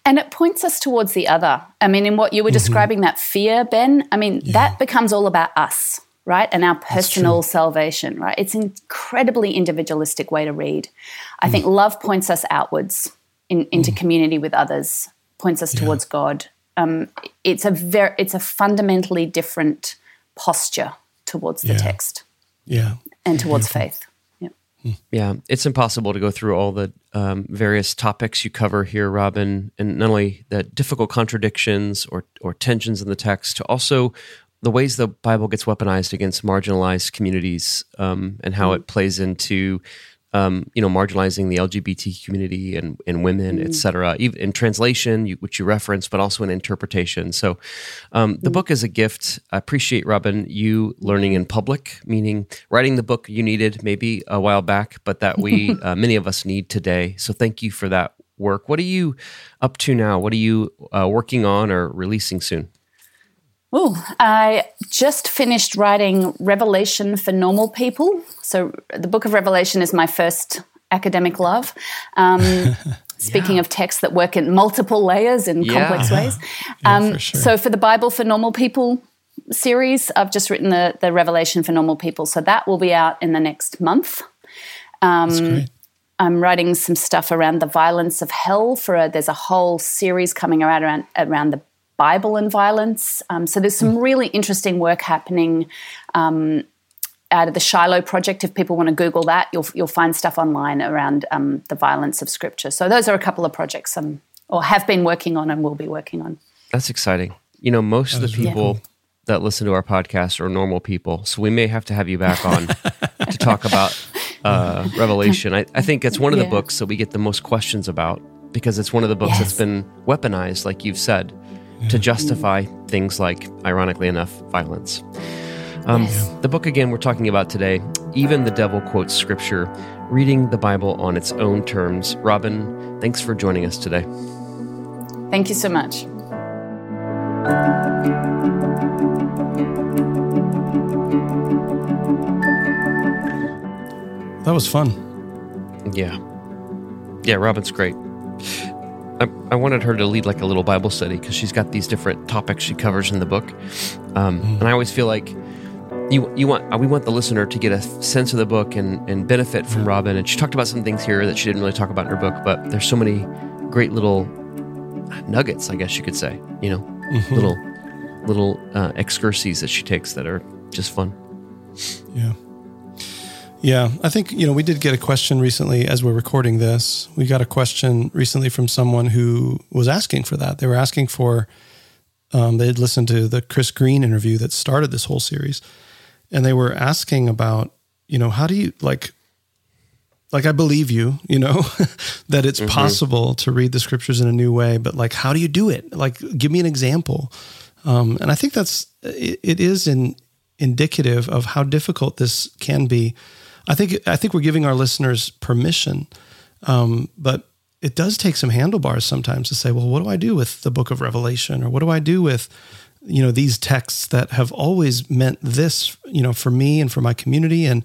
And it points us towards the other. I mean, in what you were mm-hmm. describing, that fear, Ben, I mean, yeah. that becomes all about us, right? And our personal salvation, right? It's an incredibly individualistic way to read. I mm. think love points us outwards in, into mm. community with others, points us yeah. towards God. Um, it's a very, it's a fundamentally different posture towards the yeah. text, yeah, and towards Beautiful. faith. Yeah, it's impossible to go through all the um, various topics you cover here, Robyn, and not only the difficult contradictions or, or tensions in the text, to also the ways the Bible gets weaponized against marginalized communities um, and how mm. it plays into um, you know, marginalizing the LGBT community and, and women, mm. et cetera, even in translation, you, which you reference, but also in interpretation. So um, the mm. book is a gift. I appreciate, Robyn, you learning in public, meaning writing the book you needed maybe a while back, but that we, uh, many of us need today. So thank you for that work. What are you up to now? What are you uh, working on or releasing soon? Oh, I just finished writing Revelation for Normal People. So, the book of Revelation is my first academic love. Um, speaking yeah. of texts that work in multiple layers in yeah. complex ways. Yeah, um, for sure. So, for the Bible for Normal People series, I've just written the, the Revelation for Normal People. So, that will be out in the next month. Um, I'm writing some stuff around the violence of hell for a, there's a whole series coming around around, around the Bible and violence. Um, so there's some hmm. really interesting work happening um, out of the Shiloh Project. If people want to Google that, you'll you'll find stuff online around um, the violence of Scripture. So those are a couple of projects um, or have been working on and will be working on. That's exciting. You know, most that of the people. Yeah. That listen to our podcast are normal people, so we may have to have you back on to talk about uh, Revelation. I, I, think it's one of the books that we get the most questions about because it's one of the books yes. that's been weaponized, like you've said to justify things like, ironically enough, violence. Um, yes. The book, again, we're talking about today, Even the Devil Quotes Scripture, reading the Bible on its own terms. Robyn, thanks for joining us today. Thank you so much. That was fun. Yeah. Yeah, Robyn's great. I, I wanted her to lead like a little Bible study because she's got these different topics she covers in the book. Um, mm. And I always feel like you you want we want the listener to get a sense of the book and, and benefit from Robyn. And she talked about some things here that she didn't really talk about in her book, but there's so many great little nuggets, I guess you could say. You know, mm-hmm. little little uh, excurses that she takes that are just fun. Yeah. Yeah, I think you know we did get a question recently as we're recording this. We got a question recently from someone who was asking for that. They were asking for um, they had listened to the Chris Green interview that started this whole series, and they were asking about you know how do you like like I believe you, you know, that it's mm-hmm. possible to read the scriptures in a new way, but like how do you do it? Like give me an example. Um, and I think that's it, it is in indicative of how difficult this can be I think I think we're giving our listeners permission, um, but it does take some handlebars sometimes to say, well, what do I do with the Book of Revelation, or what do I do with you know these texts that have always meant this, you know, for me and for my community, and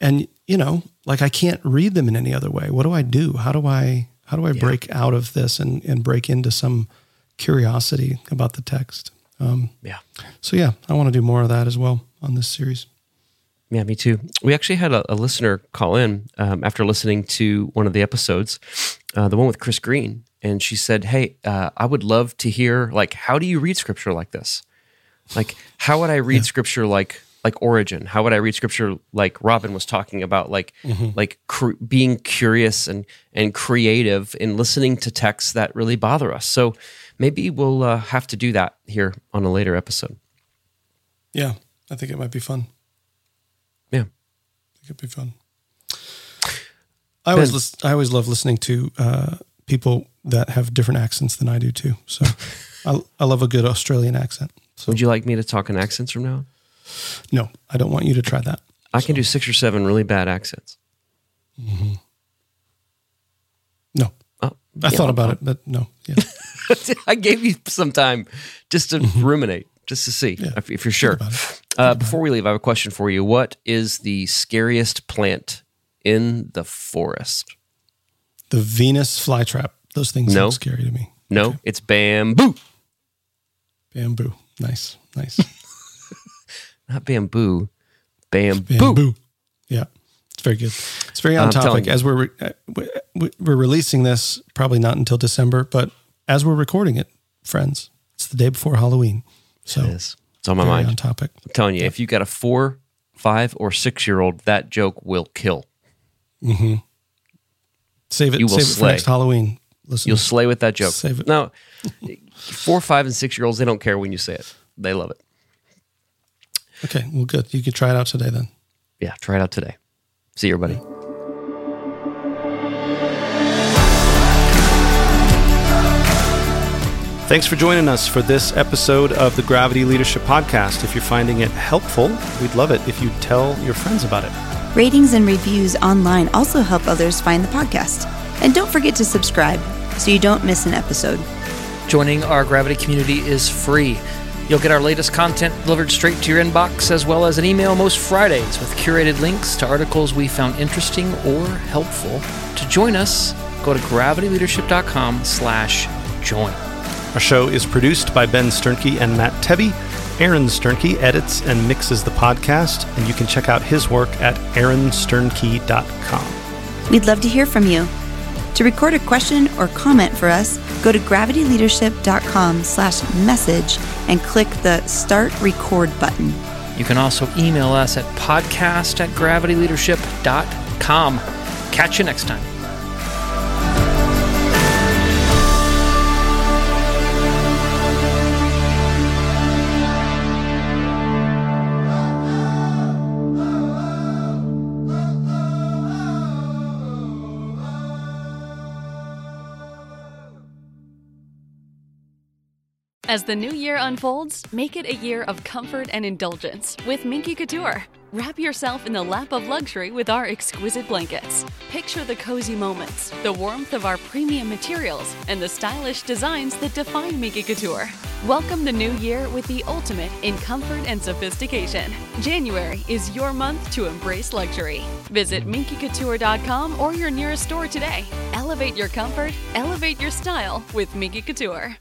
and you know, like I can't read them in any other way. What do I do? How do I how do I yeah. break out of this and and break into some curiosity about the text? Um, yeah. So yeah, I want to do more of that as well on this series. Yeah, me too. We actually had a, a listener call in um, after listening to one of the episodes, uh, the one with Chris Green, and she said, "Hey, uh, I would love to hear like how do you read scripture like this? Like how would I read yeah. scripture like like Origen? How would I read scripture like Robyn was talking about, like mm-hmm. like cr- being curious and and creative in listening to texts that really bother us? So maybe we'll uh, have to do that here on a later episode. Yeah, I think it might be fun. Could be fun. I always listen, I always love listening to uh, people that have different accents than I do too. So I, I love a good Australian accent. So would you like me to talk in accents from now on? No, I don't want you to try that. I so. can do six or seven really bad accents. Mm-hmm. No, oh, I yeah, thought about it, but no. Yeah. I gave you some time just to mm-hmm. ruminate just to see yeah. if, if, you're sure. Uh, before we leave, I have a question for you. What is the scariest plant in the forest? The Venus flytrap. Those things no. scary to me. No, okay. it's bamboo. Bamboo. Nice, nice. Not bamboo. Bamboo. Bamboo. Yeah, it's very good. It's very on topic. As we're uh, we're releasing this, probably not until December, but as we're recording it, friends, it's the day before Halloween. So it is. It's on my mind. On topic. I'm telling you, if you got a four, five, or six year old, that joke will kill. Mm-hmm. Save it. You will save slay. it for next Halloween. Listen, You'll slay with that joke. Save it. Now, four, five, and six year olds, they don't care when you say it. They love it. Okay. Well, good. You can try it out today then. Yeah. Try it out today. See you, everybody. Thanks for joining us for this episode of the Gravity Leadership Podcast. If you're finding it helpful, we'd love it if you tell your friends about it. Ratings and reviews online also help others find the podcast. And don't forget to subscribe so you don't miss an episode. Joining our Gravity community is free. You'll get our latest content delivered straight to your inbox, as well as an email most Fridays with curated links to articles we found interesting or helpful. To join us, go to gravityleadership.com slash join. Our show is produced by Ben Sternke and Matt Tebbe. Aaron Sternke edits and mixes the podcast, and you can check out his work at aaronsternke.com. We'd love to hear from you. To record a question or comment for us, go to gravityleadership.com slash message and click the Start Record button. You can also email us at podcast at gravityleadership.com. Catch you next time. As the new year unfolds, make it a year of comfort and indulgence with Minky Couture. Wrap yourself in the lap of luxury with our exquisite blankets. Picture the cozy moments, the warmth of our premium materials, and the stylish designs that define Minky Couture. Welcome the new year with the ultimate in comfort and sophistication. January is your month to embrace luxury. Visit minkycouture.com or your nearest store today. Elevate your comfort, elevate your style with Minky Couture.